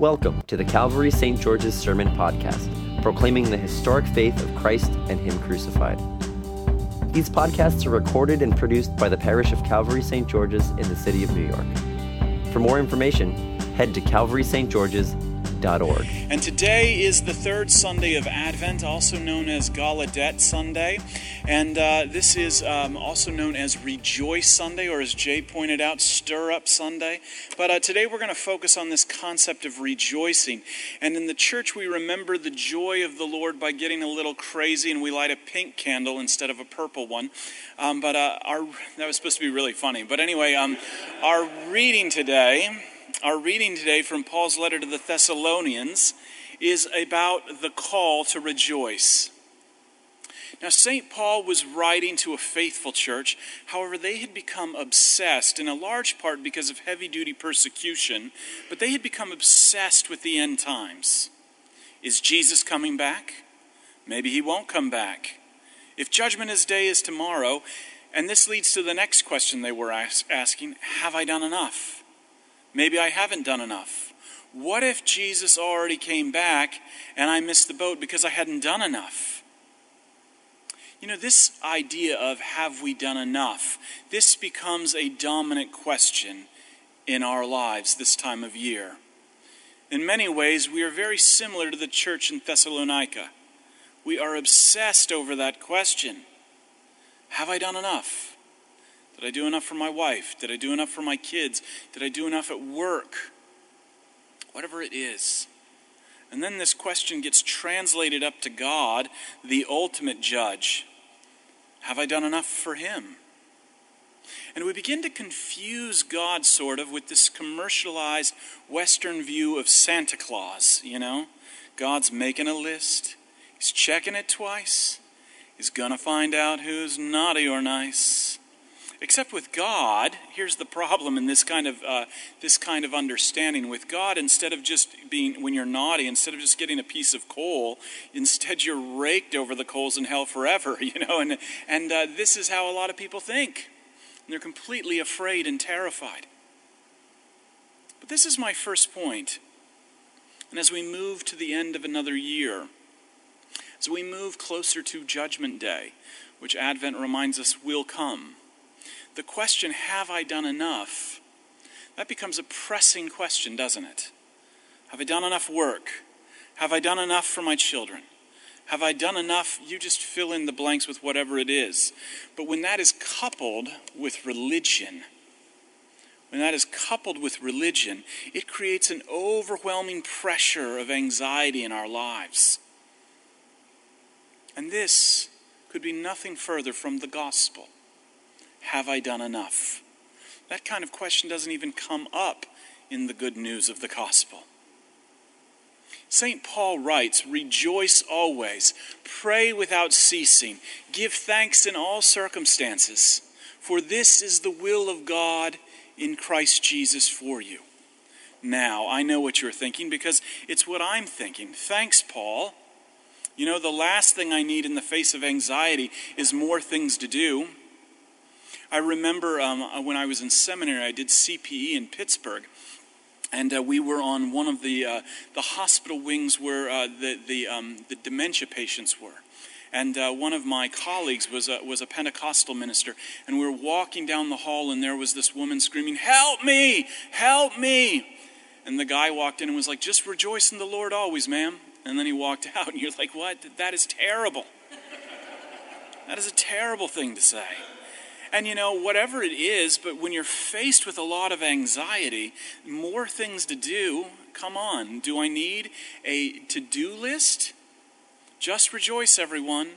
Welcome to the Calvary St. George's Sermon Podcast, proclaiming the historic faith of Christ and Him crucified. These podcasts are recorded and produced by the parish of Calvary St. George's in the city of New York. For more information, head to calvarystgeorges.com and today is the third Sunday of Advent, also known as Gaudete Sunday. And uh, this is um, also known as Rejoice Sunday, or as Jay pointed out, Stir Up Sunday. But uh, today we're going to focus on this concept of rejoicing. And in the church, we remember the joy of the Lord by getting a little crazy, and we light a pink candle instead of a purple one. Um, but uh, our, that was supposed to be really funny. But anyway, um, our reading today our reading today from Paul's letter to the Thessalonians is about the call to rejoice. Now, St. Paul was writing to a faithful church. However, they had become obsessed, in a large part because of heavy duty persecution, but they had become obsessed with the end times. Is Jesus coming back? Maybe he won't come back. If Judgment is Day is tomorrow, and this leads to the next question they were asking Have I done enough? Maybe I haven't done enough. What if Jesus already came back and I missed the boat because I hadn't done enough? You know, this idea of have we done enough, this becomes a dominant question in our lives this time of year. In many ways, we are very similar to the church in Thessalonica. We are obsessed over that question Have I done enough? Did I do enough for my wife? Did I do enough for my kids? Did I do enough at work? Whatever it is. And then this question gets translated up to God, the ultimate judge. Have I done enough for Him? And we begin to confuse God sort of with this commercialized Western view of Santa Claus, you know? God's making a list, He's checking it twice, He's to find out who's naughty or nice. Except with God, here's the problem in this kind of uh, this kind of understanding. With God, instead of just being when you're naughty, instead of just getting a piece of coal, instead you're raked over the coals in hell forever. You know, and and uh, this is how a lot of people think. And they're completely afraid and terrified. But this is my first point. And as we move to the end of another year, as we move closer to Judgment Day, which Advent reminds us will come the question, have I done enough? That becomes a pressing question, doesn't it? Have I done enough work? Have I done enough for my children? Have I done enough? You just fill in the blanks with whatever it is. But when that is coupled with religion, when that is coupled with religion, it creates an overwhelming pressure of anxiety in our lives. And this could be nothing further from the gospel. Have I done enough? That kind of question doesn't even come up in the good news of the gospel. St. Paul writes, Rejoice always, pray without ceasing, give thanks in all circumstances, for this is the will of God in Christ Jesus for you. Now, I know what you're thinking because it's what I'm thinking. Thanks, Paul. You know, the last thing I need in the face of anxiety is more things to do. I remember um, uh, when I was in seminary, I did CPE in Pittsburgh. And uh, we were on one of the, uh, the hospital wings where uh, the, the, um, the dementia patients were. And uh, one of my colleagues was a, was a Pentecostal minister. And we were walking down the hall, and there was this woman screaming, Help me! Help me! And the guy walked in and was like, Just rejoice in the Lord always, ma'am. And then he walked out, and you're like, What? That is terrible. That is a terrible thing to say. And you know, whatever it is, but when you're faced with a lot of anxiety, more things to do, come on. Do I need a to do list? Just rejoice, everyone.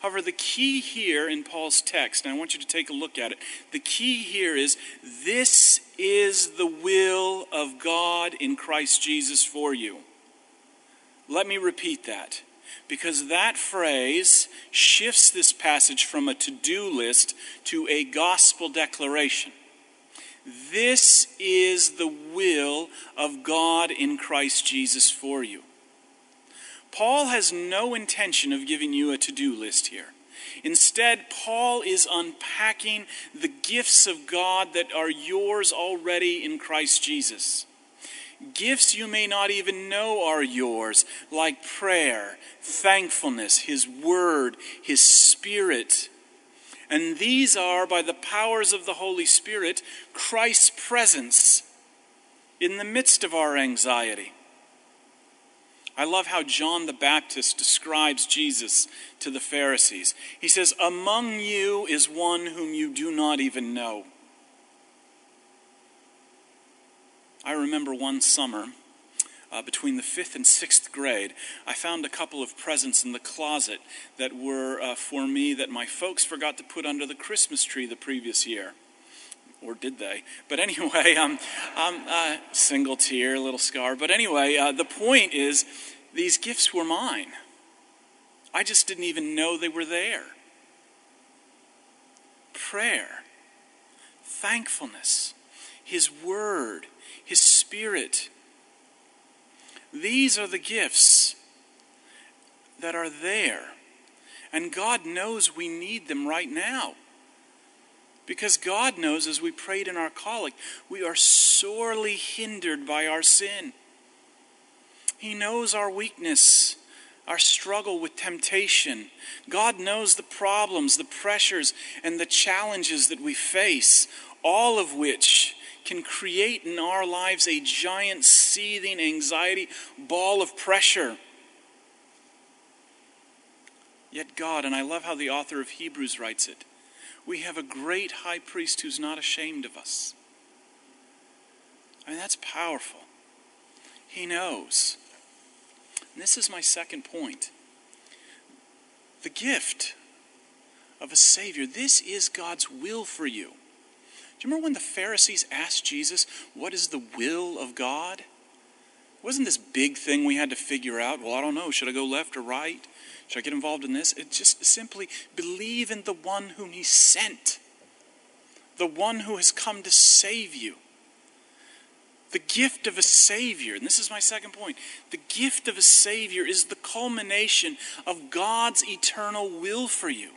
However, the key here in Paul's text, and I want you to take a look at it, the key here is this is the will of God in Christ Jesus for you. Let me repeat that because that phrase shifts this passage from a to do list to a gospel declaration. This is the will of God in Christ Jesus for you. Paul has no intention of giving you a to do list here. Instead, Paul is unpacking the gifts of God that are yours already in Christ Jesus. Gifts you may not even know are yours, like prayer, thankfulness, His Word, His Spirit. And these are, by the powers of the Holy Spirit, Christ's presence in the midst of our anxiety. I love how John the Baptist describes Jesus to the Pharisees. He says, Among you is one whom you do not even know. I remember one summer uh, between the fifth and sixth grade, I found a couple of presents in the closet that were uh, for me that my folks forgot to put under the Christmas tree the previous year. Or did they? But anyway, um, um, uh, single tear, little scar. But anyway, uh, the point is, these gifts were mine. I just didn't even know they were there. Prayer, thankfulness, His Word, his Spirit. These are the gifts that are there. And God knows we need them right now. Because God knows, as we prayed in our collect, we are sorely hindered by our sin. He knows our weakness, our struggle with temptation. God knows the problems, the pressures, and the challenges that we face, all of which can create in our lives a giant seething anxiety ball of pressure. Yet, God, and I love how the author of Hebrews writes it, we have a great high priest who's not ashamed of us. I mean, that's powerful. He knows. And this is my second point. The gift of a Savior. This is God's will for you. You remember when the Pharisees asked Jesus, What is the will of God? It wasn't this big thing we had to figure out. Well, I don't know. Should I go left or right? Should I get involved in this? It just simply believe in the one whom He sent, the one who has come to save you. The gift of a Savior, and this is my second point the gift of a Savior is the culmination of God's eternal will for you.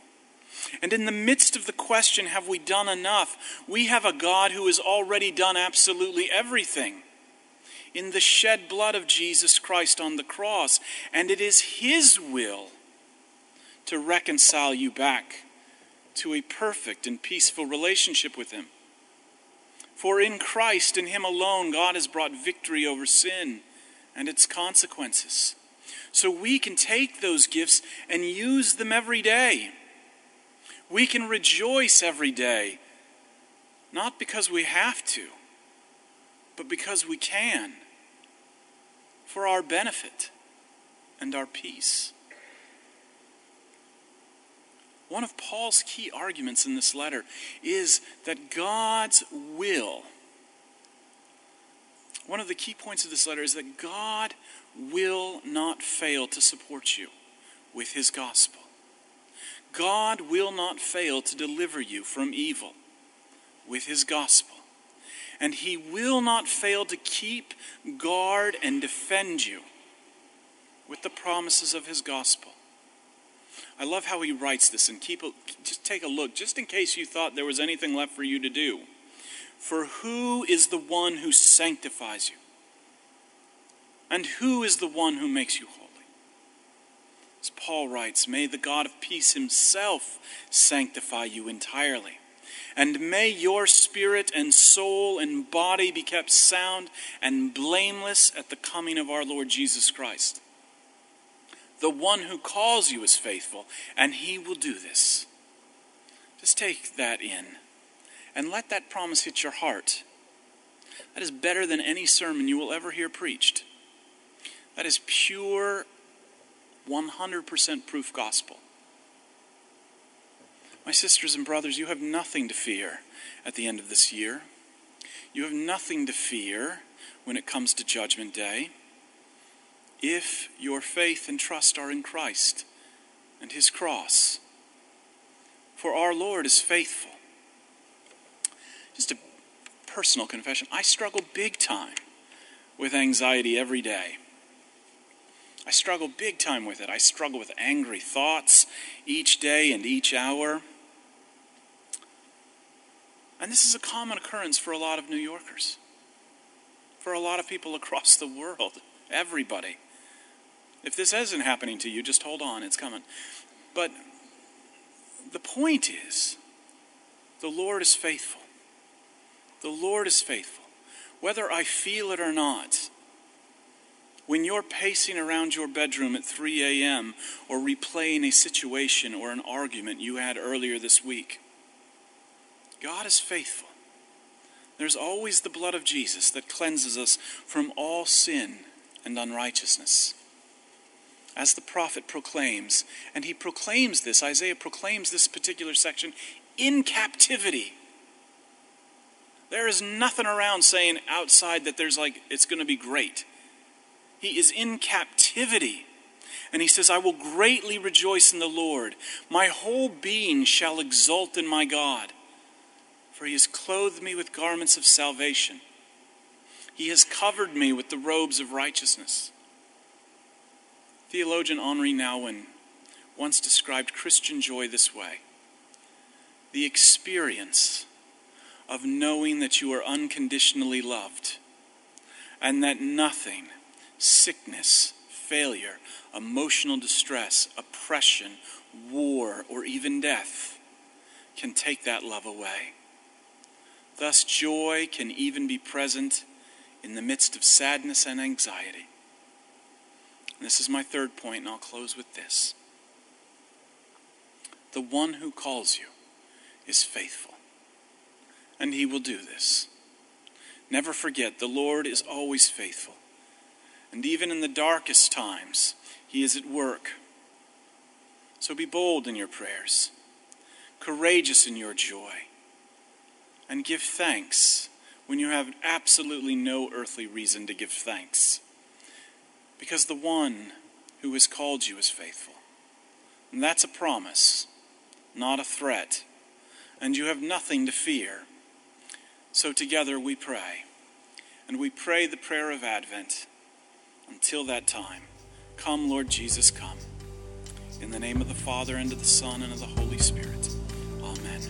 And in the midst of the question, have we done enough? We have a God who has already done absolutely everything in the shed blood of Jesus Christ on the cross. And it is His will to reconcile you back to a perfect and peaceful relationship with Him. For in Christ, in Him alone, God has brought victory over sin and its consequences. So we can take those gifts and use them every day. We can rejoice every day, not because we have to, but because we can, for our benefit and our peace. One of Paul's key arguments in this letter is that God's will, one of the key points of this letter is that God will not fail to support you with his gospel. God will not fail to deliver you from evil with his gospel. And he will not fail to keep, guard, and defend you with the promises of his gospel. I love how he writes this and keep a, just take a look just in case you thought there was anything left for you to do. For who is the one who sanctifies you? And who is the one who makes you whole? As Paul writes, May the God of peace himself sanctify you entirely. And may your spirit and soul and body be kept sound and blameless at the coming of our Lord Jesus Christ. The one who calls you is faithful, and he will do this. Just take that in and let that promise hit your heart. That is better than any sermon you will ever hear preached. That is pure 100% proof gospel. My sisters and brothers, you have nothing to fear at the end of this year. You have nothing to fear when it comes to Judgment Day if your faith and trust are in Christ and His cross. For our Lord is faithful. Just a personal confession I struggle big time with anxiety every day. I struggle big time with it. I struggle with angry thoughts each day and each hour. And this is a common occurrence for a lot of New Yorkers, for a lot of people across the world. Everybody. If this isn't happening to you, just hold on, it's coming. But the point is, the Lord is faithful. The Lord is faithful. Whether I feel it or not, when you're pacing around your bedroom at 3 a.m. or replaying a situation or an argument you had earlier this week, God is faithful. There's always the blood of Jesus that cleanses us from all sin and unrighteousness. As the prophet proclaims, and he proclaims this, Isaiah proclaims this particular section in captivity. There is nothing around saying outside that there's like, it's going to be great. He is in captivity. And he says, I will greatly rejoice in the Lord. My whole being shall exult in my God for he has clothed me with garments of salvation. He has covered me with the robes of righteousness. Theologian Henri Nouwen once described Christian joy this way the experience of knowing that you are unconditionally loved and that nothing, sickness, failure, emotional distress, oppression, war, or even death can take that love away. Thus, joy can even be present in the midst of sadness and anxiety. And this is my third point, and I'll close with this. The one who calls you is faithful, and he will do this. Never forget, the Lord is always faithful. And even in the darkest times, he is at work. So be bold in your prayers, courageous in your joy and give thanks when you have absolutely no earthly reason to give thanks. Because the one who has called you is faithful. And that's a promise, not a threat. And you have nothing to fear. So together we pray. And we pray the prayer of Advent. Until that time, come, Lord Jesus, come. In the name of the Father, and of the Son, and of the Holy Spirit. Amen.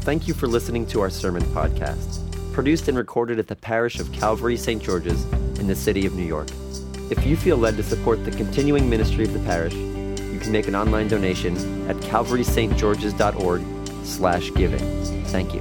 Thank you for listening to our sermon podcast, produced and recorded at the parish of Calvary St. George's in the city of New York. If you feel led to support the continuing ministry of the parish, you can make an online donation at calvarystgeorges.org slash giving. Thank you.